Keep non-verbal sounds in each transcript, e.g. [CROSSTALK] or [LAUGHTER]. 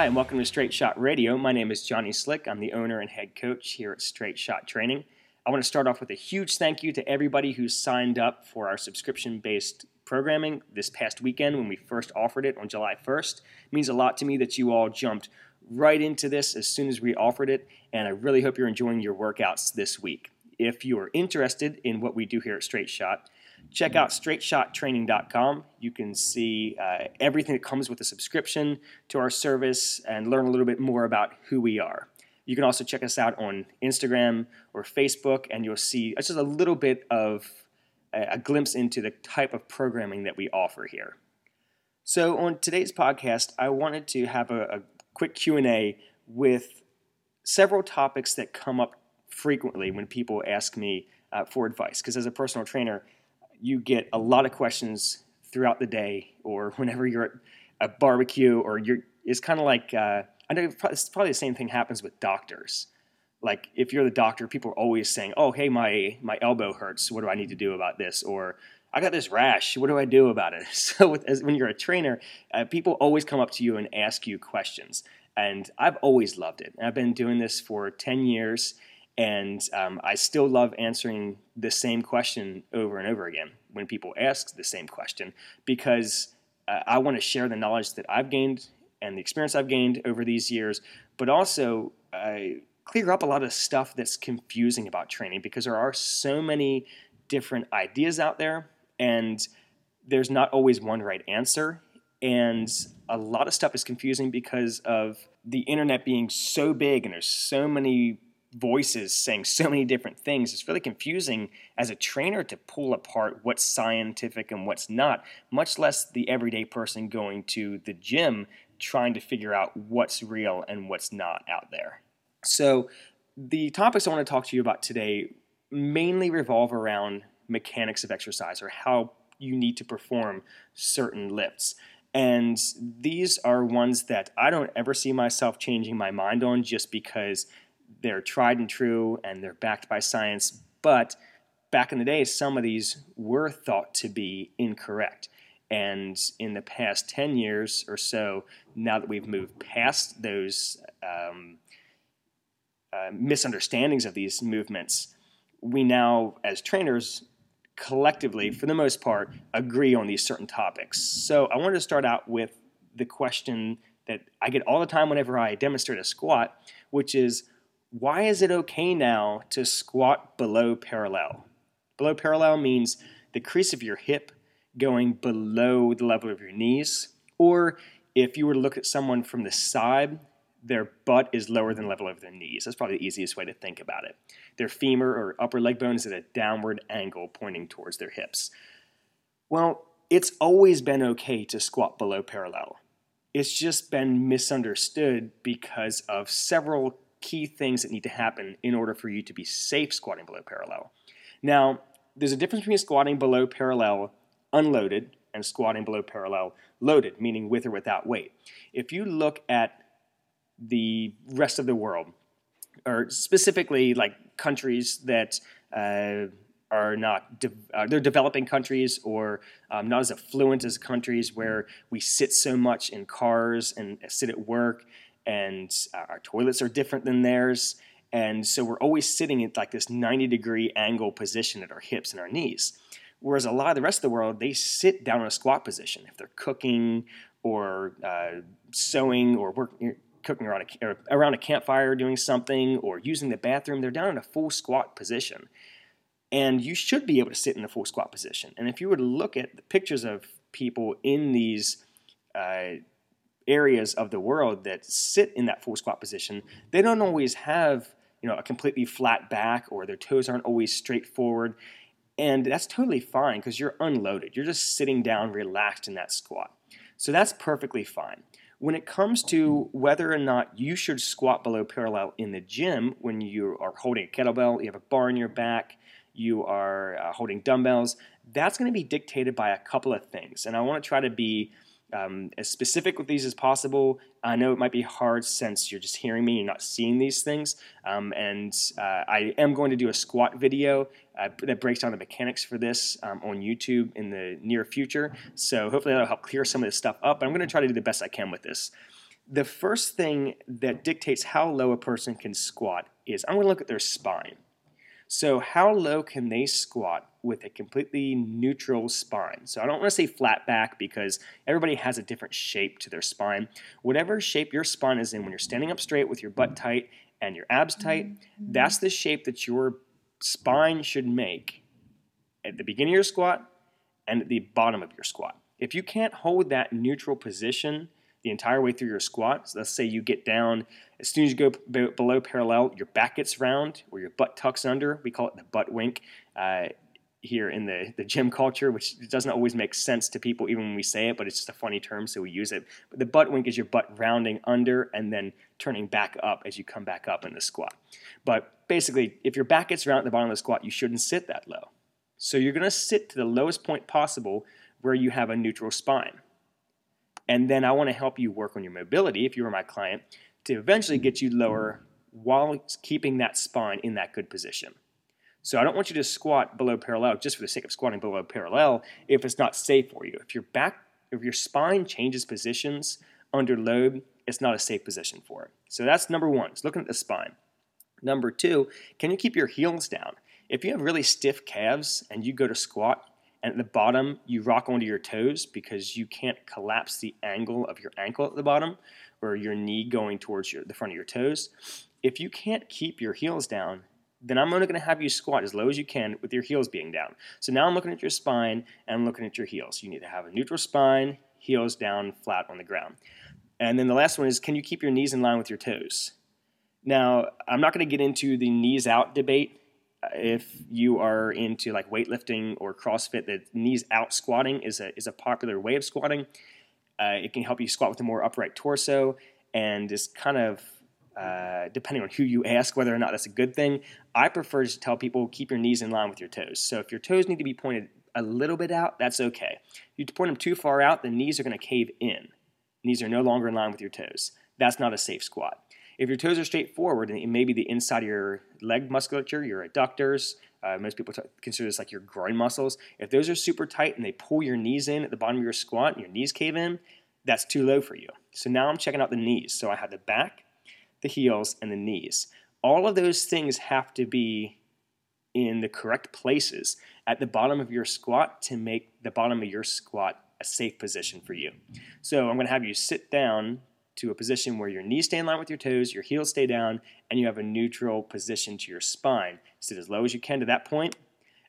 Hi, and welcome to Straight Shot Radio. My name is Johnny Slick. I'm the owner and head coach here at Straight Shot Training. I want to start off with a huge thank you to everybody who signed up for our subscription based programming this past weekend when we first offered it on July 1st. It means a lot to me that you all jumped right into this as soon as we offered it, and I really hope you're enjoying your workouts this week. If you are interested in what we do here at Straight Shot, check out straightshottraining.com. You can see uh, everything that comes with a subscription to our service and learn a little bit more about who we are. You can also check us out on Instagram or Facebook, and you'll see just a little bit of a, glimpse into the type of programming that we offer here. So, on today's podcast, I wanted to have a, a quick Q and A with several topics that come up frequently when people ask me uh, for advice. Because as a personal trainer, you get a lot of questions throughout the day or whenever you're at a barbecue or you're it's kind of like uh, I know it's probably the same thing happens with doctors. Like if you're the doctor, people are always saying, "Oh, hey, my my elbow hurts. What do I need to do about this?" Or I got this rash. What do I do about it? [LAUGHS] So with, as, when you're a trainer, uh, people always come up to you and ask you questions, and I've always loved it. I've been doing this for ten years, and um, I still love answering the same question over and over again when people ask the same question because uh, I want to share the knowledge that I've gained and the experience I've gained over these years, but also clear up a lot of stuff that's confusing about training because there are so many different ideas out there and there's not always one right answer. And a lot of stuff is confusing because of the internet being so big and there's so many voices saying so many different things. It's really confusing as a trainer to pull apart what's scientific and what's not, much less the everyday person going to the gym trying to figure out what's real and what's not out there. So, the topics I want to talk to you about today mainly revolve around mechanics of exercise or how you need to perform certain lifts. And these are ones that I don't ever see myself changing my mind on just because they're tried and true and they're backed by science. But back in the day, some of these were thought to be incorrect. And in the past 10 years or so, now that we've moved past those um, uh, misunderstandings of these movements, we now, as trainers, collectively, for the most part, agree on these certain topics. So I wanted to start out with the question that I get all the time whenever I demonstrate a squat, which is why is it okay now to squat below parallel? Below parallel means the crease of your hip going below the level of your knees, or if you were to look at someone from the side, their butt is lower than the level of their knees. That's probably the easiest way to think about it. Their femur or upper leg bone is at a downward angle pointing towards their hips. Well, it's always been okay to squat below parallel. It's just been misunderstood because of several key things that need to happen in order for you to be safe squatting below parallel. Now, there's a difference between squatting below parallel unloaded and squatting below parallel loaded, meaning with or without weight. If you look at the rest of the world, or specifically like countries that uh, are not de- uh, they're developing countries or um, not as affluent as countries where we sit so much in cars and sit at work and our toilets are different than theirs. And so we're always sitting at like this 90 degree angle position at our hips and our knees. Whereas a lot of the rest of the world, they sit down in a squat position if they're cooking or uh, sewing or working, cooking around a, around a campfire doing something or using the bathroom. They're down in a full squat position. And you should be able to sit in a full squat position. And if you were to look at the pictures of people in these uh, areas of the world that sit in that full squat position, they don't always have you know a completely flat back or their toes aren't always straight forward. And that's totally fine because you're unloaded. You're just sitting down relaxed in that squat. So that's perfectly fine. When it comes to whether or not you should squat below parallel in the gym when you are holding a kettlebell, you have a bar in your back, you are uh, holding dumbbells, that's going to be dictated by a couple of things. And I want to try to be um, as specific with these as possible. I know it might be hard since you're just hearing me, you're not seeing these things. Um, and uh, I am going to do a squat video uh, that breaks down the mechanics for this um, on YouTube in the near future. So hopefully that'll help clear some of this stuff up. But I'm going to try to do the best I can with this. The first thing that dictates how low a person can squat is I'm going to look at their spine. So, how low can they squat with a completely neutral spine? So, I don't want to say flat back because everybody has a different shape to their spine. Whatever shape your spine is in when you're standing up straight with your butt tight and your abs tight, mm-hmm. that's the shape that your spine should make at the beginning of your squat and at the bottom of your squat. If you can't hold that neutral position, the entire way through your squat. So let's say you get down, as soon as you go b- below parallel, your back gets round or your butt tucks under. We call it the butt wink uh, here in the, the gym culture, which doesn't always make sense to people even when we say it, but it's just a funny term, so we use it. But the butt wink is your butt rounding under and then turning back up as you come back up in the squat. But basically, if your back gets round at the bottom of the squat, you shouldn't sit that low. So you're going to sit to the lowest point possible where you have a neutral spine. And then I want to help you work on your mobility, if you were my client, to eventually get you lower while keeping that spine in that good position. So I don't want you to squat below parallel just for the sake of squatting below parallel if it's not safe for you. If your back, if your spine changes positions under load, it's not a safe position for it. So that's number one. It's looking at the spine. Number two, can you keep your heels down? If you have really stiff calves and you go to squat, and at the bottom you rock onto your toes because you can't collapse the angle of your ankle at the bottom or your knee going towards your, the front of your toes. If you can't keep your heels down, then I'm only going to have you squat as low as you can with your heels being down. So now I'm looking at your spine and looking at your heels. You need to have a neutral spine, heels down, flat on the ground. And then the last one is can you keep your knees in line with your toes? Now, I'm not going to get into the knees out debate if you are into like weightlifting or CrossFit, the knees out squatting is a is a popular way of squatting. Uh, it can help you squat with a more upright torso, and is kind of uh, depending on who you ask whether or not that's a good thing. I prefer to tell people keep your knees in line with your toes. So if your toes need to be pointed a little bit out, that's okay. If you point them too far out, the knees are going to cave in. Knees are no longer in line with your toes. That's not a safe squat. If your toes are straight forward and maybe the inside of your leg musculature, your adductors, uh, most people t- consider this like your groin muscles. If those are super tight and they pull your knees in at the bottom of your squat and your knees cave in, that's too low for you. So now I'm checking out the knees. So I have the back, the heels, and the knees. All of those things have to be in the correct places at the bottom of your squat to make the bottom of your squat a safe position for you. So I'm going to have you sit down to a position where your knees stay in line with your toes, your heels stay down, and you have a neutral position to your spine. Sit as low as you can to that point,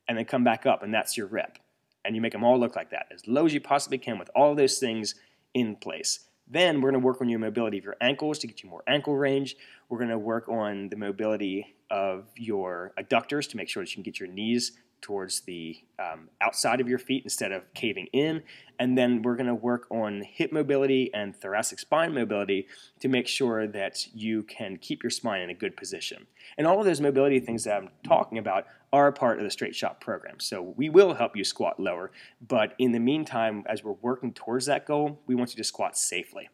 and then come back up, and that's your rep. And you make them all look like that, as low as you possibly can with all those things in place. Then we're going to work on your mobility of your ankles to get you more ankle range. We're going to work on the mobility of your adductors to make sure that you can get your knees towards the um, outside of your feet instead of caving in. And then we're going to work on hip mobility and thoracic spine mobility to make sure that you can keep your spine in a good position. And all of those mobility things that I'm talking about are part of the Straight Shot program. So we will help you squat lower, but in the meantime, as we're working towards that goal, we want you to squat safely.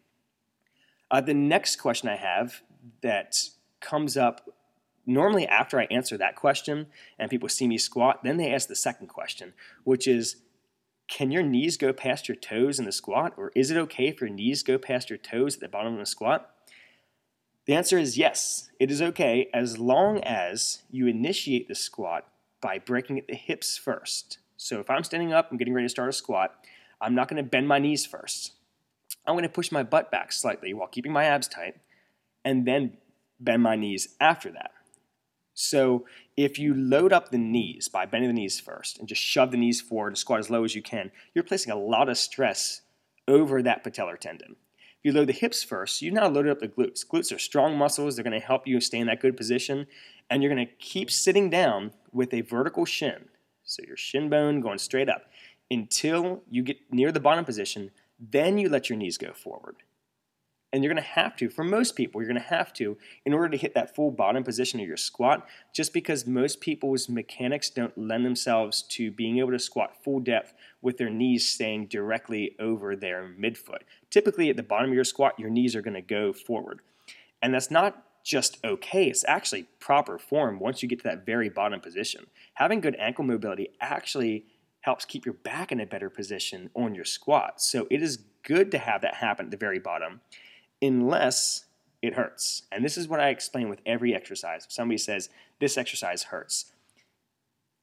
Uh, the next question I have that comes up normally after I answer that question and people see me squat, then they ask the second question, which is can your knees go past your toes in the squat? Or is it okay if your knees go past your toes at the bottom of the squat? The answer is yes, it is okay as long as you initiate the squat by breaking at the hips first. So if I'm standing up, I'm getting ready to start a squat, I'm not going to bend my knees first. I'm going to push my butt back slightly while keeping my abs tight and then bend my knees after that. So if you load up the knees by bending the knees first and just shove the knees forward and squat as low as you can, you're placing a lot of stress over that patellar tendon. If you load the hips first, you've now loaded up the glutes. Glutes are strong muscles. They're going to help you stay in that good position. And you're going to keep sitting down with a vertical shin. So your shin bone going straight up until you get near the bottom position. Then you let your knees go forward. And you're going to have to, for most people, you're going to have to, in order to hit that full bottom position of your squat, just because most people's mechanics don't lend themselves to being able to squat full depth with their knees staying directly over their midfoot. Typically, at the bottom of your squat, your knees are going to go forward. And that's not just okay, it's actually proper form once you get to that very bottom position. Having good ankle mobility actually helps keep your back in a better position on your squat. So it is good to have that happen at the very bottom. Unless it hurts. And this is what I explain with every exercise. If somebody says, This exercise hurts,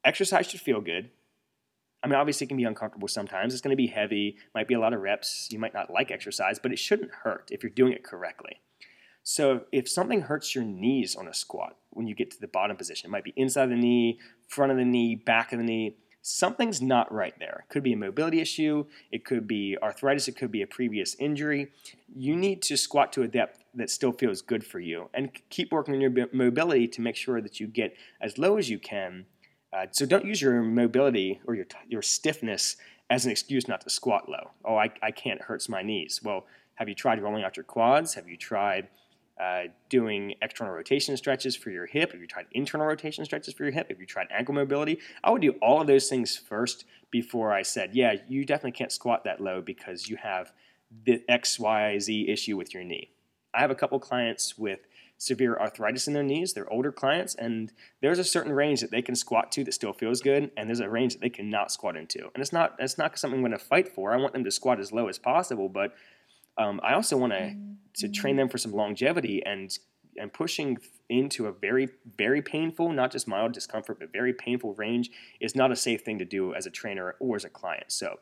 exercise should feel good. I mean, obviously, it can be uncomfortable sometimes. It's going to be heavy, might be a lot of reps. You might not like exercise, but it shouldn't hurt if you're doing it correctly. So, if something hurts your knees on a squat when you get to the bottom position, it might be inside the knee, front of the knee, back of the knee, something's not right there. It could be a mobility issue, it could be arthritis, it could be a previous injury. You need to squat to a depth that still feels good for you and keep working on your mobility to make sure that you get as low as you can. Uh, so don't use your mobility or your, your stiffness as an excuse not to squat low. Oh, I, I can't, it hurts my knees. Well, have you tried rolling out your quads? Have you tried uh, doing external rotation stretches for your hip? Have you tried internal rotation stretches for your hip? if you tried ankle mobility? I would do all of those things first before I said, yeah, you definitely can't squat that low because you have the XYZ issue with your knee. I have a couple clients with severe arthritis in their knees. They're older clients, and there's a certain range that they can squat to that still feels good, and there's a range that they cannot squat into. And it's not it's not something I'm going to fight for. I want them to squat as low as possible, but um, I also want to to train them for some longevity and and pushing into a very very painful, not just mild discomfort, but very painful range is not a safe thing to do as a trainer or as a client. So.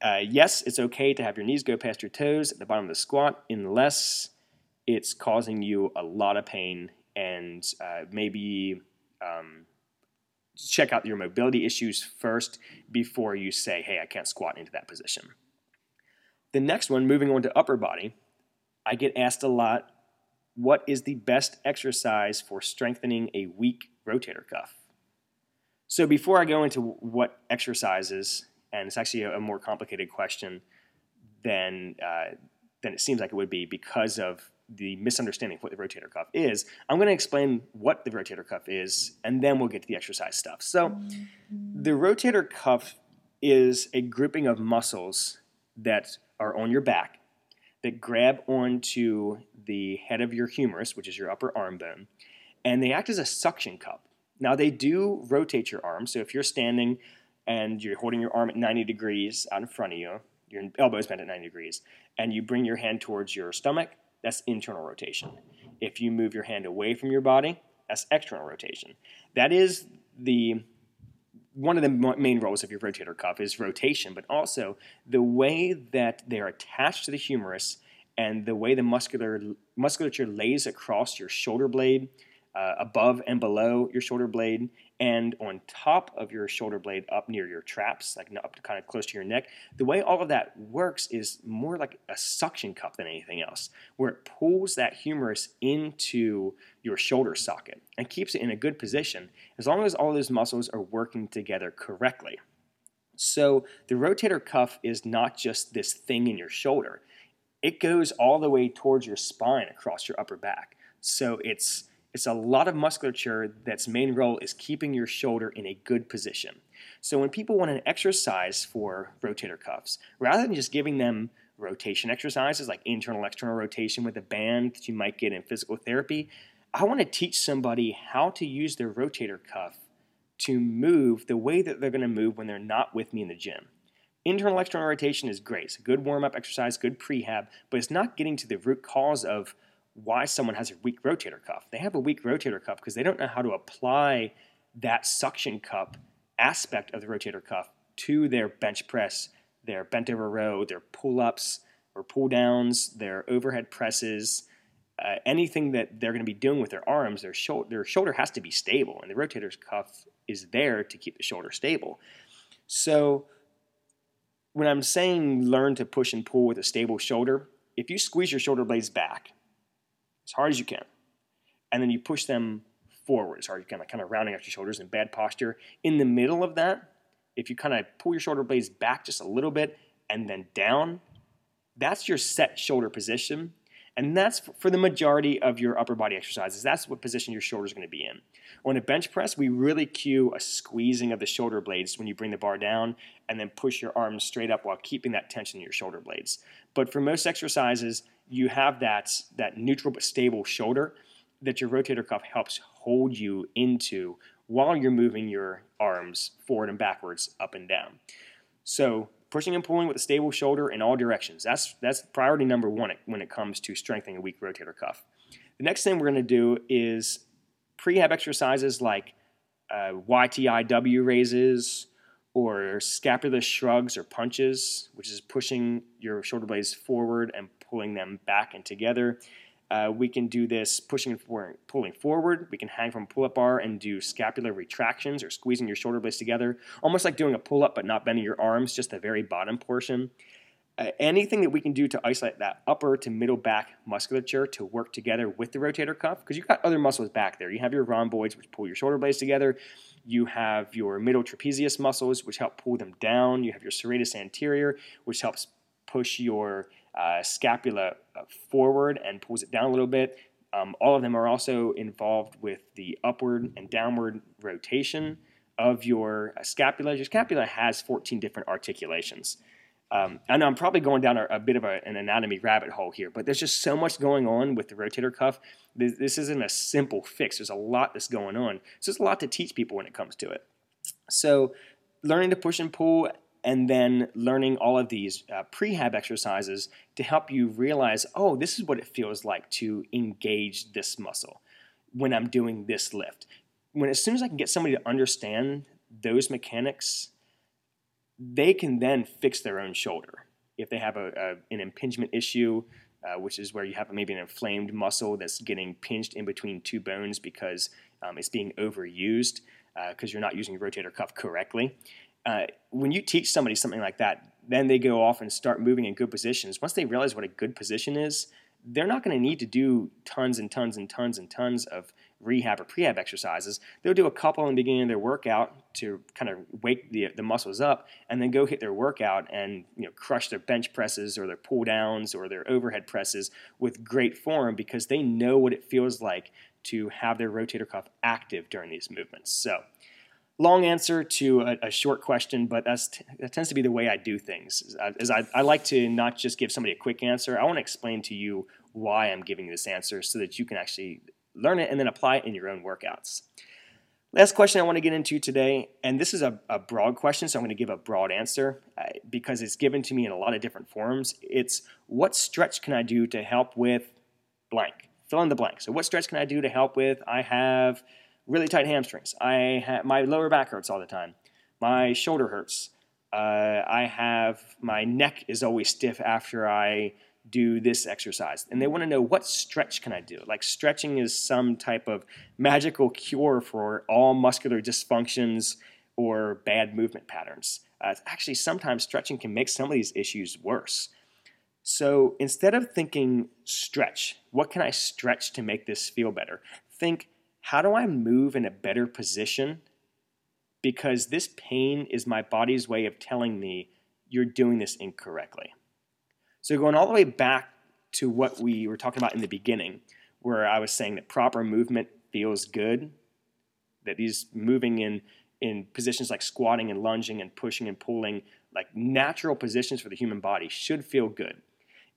Uh, yes, it's okay to have your knees go past your toes at the bottom of the squat, unless it's causing you a lot of pain and uh, maybe um, check out your mobility issues first before you say, hey, I can't squat into that position. The next one, moving on to upper body, I get asked a lot what is the best exercise for strengthening a weak rotator cuff? So before I go into what exercises, and it's actually a, a more complicated question than, uh, than it seems like it would be because of the misunderstanding of what the rotator cuff is, I'm going to explain what the rotator cuff is, and then we'll get to the exercise stuff. So, the rotator cuff is a grouping of muscles that are on your back that grab onto the head of your humerus, which is your upper arm bone, and they act as a suction cup. Now, they do rotate your arm, so if you're standing and you're holding your arm at 90 degrees out in front of you, your elbow is bent at 90 degrees, and you bring your hand towards your stomach, that's internal rotation. If you move your hand away from your body, that's external rotation. That is the one of the main roles of your rotator cuff is rotation, but also the way that they're attached to the humerus and the way the muscular musculature lays across your shoulder blade uh, above and below your shoulder blade and on top of your shoulder blade up near your traps, like up to kind of close to your neck. The way all of that works is more like a suction cup than anything else, where it pulls that humerus into your shoulder socket and keeps it in a good position as long as all those muscles are working together correctly. So the rotator cuff is not just this thing in your shoulder. It goes all the way towards your spine across your upper back. So it's it's a lot of musculature that's main role is keeping your shoulder in a good position. So when people want an exercise for rotator cuffs, rather than just giving them rotation exercises like internal external rotation with a band that you might get in physical therapy, I want to teach somebody how to use their rotator cuff to move the way that they're going to move when they're not with me in the gym. Internal external rotation is great. It's a good warm up exercise, good prehab, but it's not getting to the root cause of why someone has a weak rotator cuff. They have a weak rotator cuff because they don't know how to apply that suction cup aspect of the rotator cuff to their bench press, their bent over row, their pull ups or pull downs, their overhead presses, uh, anything that they're going to be doing with their arms, their, their shoulder has to be stable, and the rotator cuff is there to keep the shoulder stable. So, when I'm saying learn to push and pull with a stable shoulder, if you squeeze your shoulder blades back as hard as you can. And then you push them forward as hard as you can, like kind of rounding out your shoulders in bad posture. In the middle of that, if you kind of pull your shoulder blades back just a little bit and then down, that's your set shoulder position. And that's for the majority of your upper body exercises. That's what position your shoulder is going to be in. On a bench press, we really cue a squeezing of the shoulder blades when you bring the bar down and then push your arms straight up while keeping that tension in your shoulder blades. But for most exercises, you have that, that neutral but stable shoulder that your rotator cuff helps hold you into while you're moving your arms forward and backwards, up and down. So pushing and pulling with a stable shoulder in all directions. That's that's priority number one when it comes to strengthening a weak rotator cuff. The next thing we're going to do is prehab exercises like uh, YTIW raises or scapular shrugs or punches, which is pushing your shoulder blades forward and pulling them back and together. Uh, we can do this pushing and forward, pulling forward. We can hang from a pull-up bar and do scapular retractions or squeezing your shoulder blades together, almost like doing a pull-up but not bending your arms, just the very bottom portion. Uh, anything that we can do to isolate that upper to middle back musculature to work together with the rotator cuff, because you've got other muscles back there. You have your rhomboids, which pull your shoulder blades together. You have your middle trapezius muscles, which help pull them down. You have your serratus anterior, which helps push your uh, scapula uh, forward and pulls it down a little bit. Um, all of them are also involved with the upward and downward rotation of your uh, scapula. Your scapula has 14 different articulations. Um, I know I'm probably going down a, a bit of a, an anatomy rabbit hole here, but there's just so much going on with the rotator cuff. This, this isn't a simple fix. There's a lot that's going on. So there's a lot to teach people when it comes to it. So learning to push and pull and then learning all of these uh, prehab exercises to help you realize, oh, this is what it feels like to engage this muscle when I'm doing this lift. When as soon as I can get somebody to understand those mechanics, they can then fix their own shoulder. If they have a, a an impingement issue, uh, which is where you have maybe an inflamed muscle that's getting pinched in between two bones because um, it's being overused because uh, you're not using your rotator cuff correctly uh, when you teach somebody something like that, then they go off and start moving in good positions. Once they realize what a good position is, they're not going to need to do tons and tons and tons and tons of rehab or prehab exercises. They'll do a couple in the beginning of their workout to kind of wake the, the muscles up and then go hit their workout and you know crush their bench presses or their pull downs or their overhead presses with great form because they know what it feels like to have their rotator cuff active during these movements. So long answer to a, a short question, but t- that tends to be the way I do things. As I, I like to not just give somebody a quick answer. I want to explain to you why I'm giving you this answer so that you can actually learn it and then apply it in your own workouts. Last question I want to get into today, and this is a, a broad question, so I'm going to give a broad answer uh, because it's given to me in a lot of different forms. It's what stretch can I do to help with blank? Fill in the blank. So, what stretch can I do to help with? I have really tight hamstrings. I ha- my lower back hurts all the time. My shoulder hurts. Uh, I have my neck is always stiff after I do this exercise. And they want to know what stretch can I do? Like stretching is some type of magical cure for all muscular dysfunctions or bad movement patterns. Uh, actually, sometimes stretching can make some of these issues worse. So instead of thinking stretch, what can I stretch to make this feel better? Think how do I move in a better position? Because this pain is my body's way of telling me you're doing this incorrectly. So, going all the way back to what we were talking about in the beginning, where I was saying that proper movement feels good, that these moving in, in positions like squatting and lunging and pushing and pulling, like natural positions for the human body, should feel good.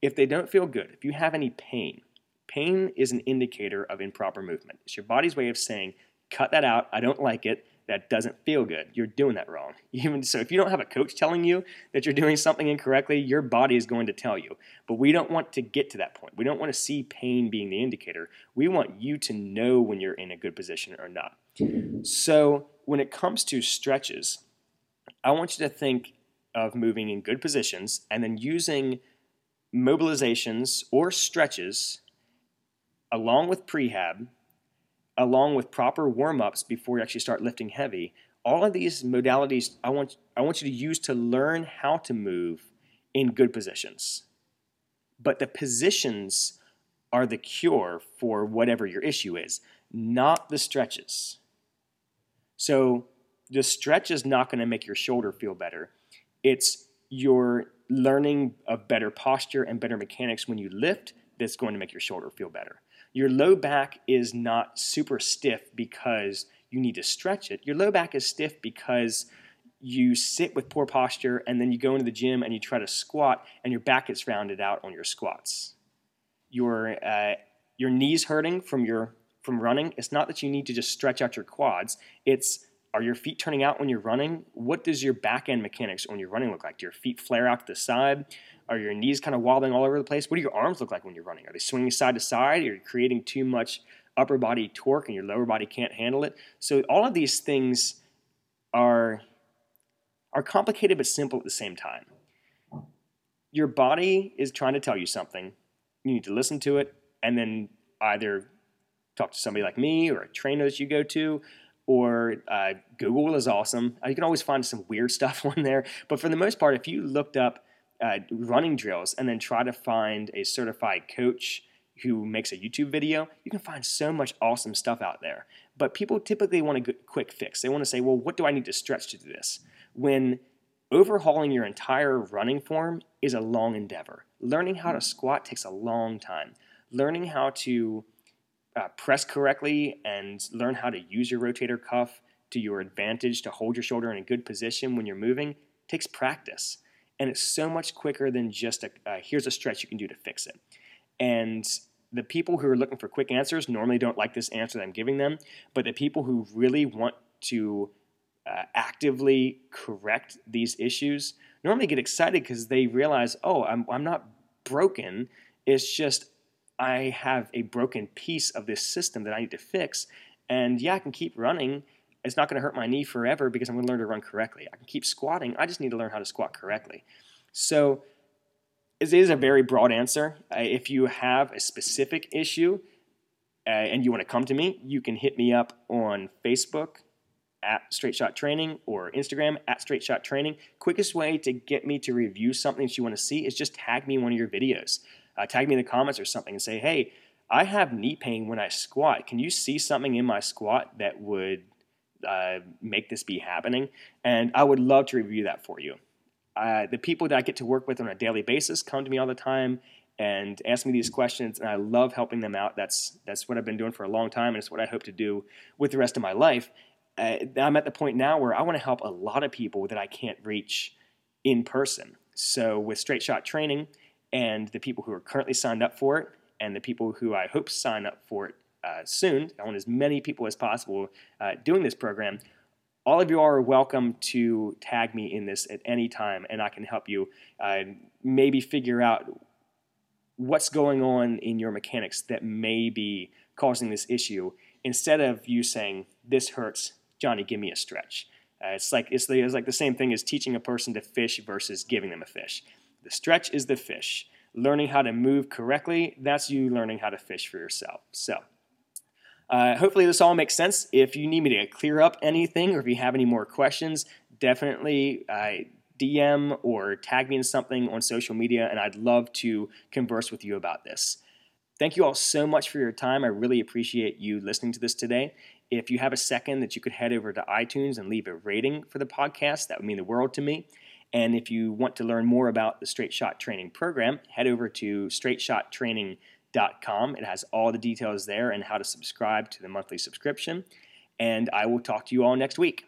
If they don't feel good, if you have any pain, Pain is an indicator of improper movement. It's your body's way of saying, cut that out, I don't like it, that doesn't feel good. You're doing that wrong. [LAUGHS] Even so, if you don't have a coach telling you that you're doing something incorrectly, your body is going to tell you. But we don't want to get to that point. We don't want to see pain being the indicator. We want you to know when you're in a good position or not. So, when it comes to stretches, I want you to think of moving in good positions and then using mobilizations or stretches along with prehab, along with proper warm ups before you actually start lifting heavy, all of these modalities I want, I want you to use to learn how to move in good positions. But the positions are the cure for whatever your issue is, not the stretches. So the stretch is not going to make your shoulder feel better. It's your learning of better posture and better mechanics when you lift that's going to make your shoulder feel better. Your low back is not super stiff because you need to stretch it. Your low back is stiff because you sit with poor posture and then you go into the gym and you try to squat and your back gets rounded out on your squats. Your uh, your knees hurting from your from running. It's not that you need to just stretch out your quads. It's Are your feet turning out when you're running? What does your back end mechanics when you're running look like? Do your feet flare out to the side? Are your knees kind of wobbling all over the place? What do your arms look like when you're running? Are they swinging side to side? Are you creating too much upper body torque and your lower body can't handle it? So all of these things are are complicated but simple at the same time. Your body is trying to tell you something. You need to listen to it and then either talk to somebody like me or a trainer that you go to or uh, Google is awesome. Uh, you can always find some weird [LAUGHS] stuff on there. But for the most part, if you looked up uh, running drills and then try to find a certified coach who makes a YouTube video, you can find so much awesome stuff out there. But people typically want a quick fix. They want to say, well, what do I need to stretch to do this? When overhauling your entire running form is a long endeavor. Learning how to squat takes a long time. Learning how to uh, press correctly and learn how to use your rotator cuff to your advantage to hold your shoulder in a good position when you're moving takes practice. And it's so much quicker than just a uh, here's a stretch you can do to fix it. And the people who are looking for quick answers normally don't like this answer that I'm giving them, but the people who really want to uh, actively correct these issues normally get excited because they realize, oh, I'm, I'm not broken. It's just I have a broken piece of this system that I need to fix. And yeah, I can keep running. It's not going to hurt my knee forever because I'm going to learn to run correctly. I can keep squatting. I just need to learn how to squat correctly. So it is a very broad answer. If you have a specific issue uh, and you want to come to me, you can hit me up on Facebook at Straight Shot Training or Instagram at Straight Shot Training. Quickest way to get me to review something that you want to see is just tag me in one of your videos uh, tag me in the comments or something and say, hey, I have knee pain when I squat. Can you see something in my squat that would uh, make this be happening? And I would love to review that for you. Uh, the people that I get to work with on a daily basis come to me all the time and ask me these questions, and I love helping them out. That's that's what I've been doing for a long time, and it's what I hope to do with the rest of my life. Uh, I'm at the point now where I want to help a lot of people that I can't reach in person. So with Straight Shot Training, and the people who are currently signed up for it and the people who I hope sign up for it uh, soon. I want as many people as possible uh, doing this program. All of you are welcome to tag me in this at any time, and I can help you uh, maybe figure out what's going on in your mechanics that may be causing this issue. Instead of you saying, "This hurts, Johnny, give me a stretch." Uh, it's like it's, the, it's like the same thing as teaching a person to fish versus giving them a fish. The stretch is the fish. Learning how to move correctly, that's you learning how to fish for yourself. So, uh, hopefully, this all makes sense. If you need me to clear up anything or if you have any more questions, definitely uh, DM or tag me in something on social media, and I'd love to converse with you about this. Thank you all so much for your time. I really appreciate you listening to this today. If you have a second that you could head over to iTunes and leave a rating for the podcast, that would mean the world to me. And if you want to learn more about the Straight Shot Training program, head over to straightshottraining.com. It has all the details there and how to subscribe to the monthly subscription. And I will talk to you all next week.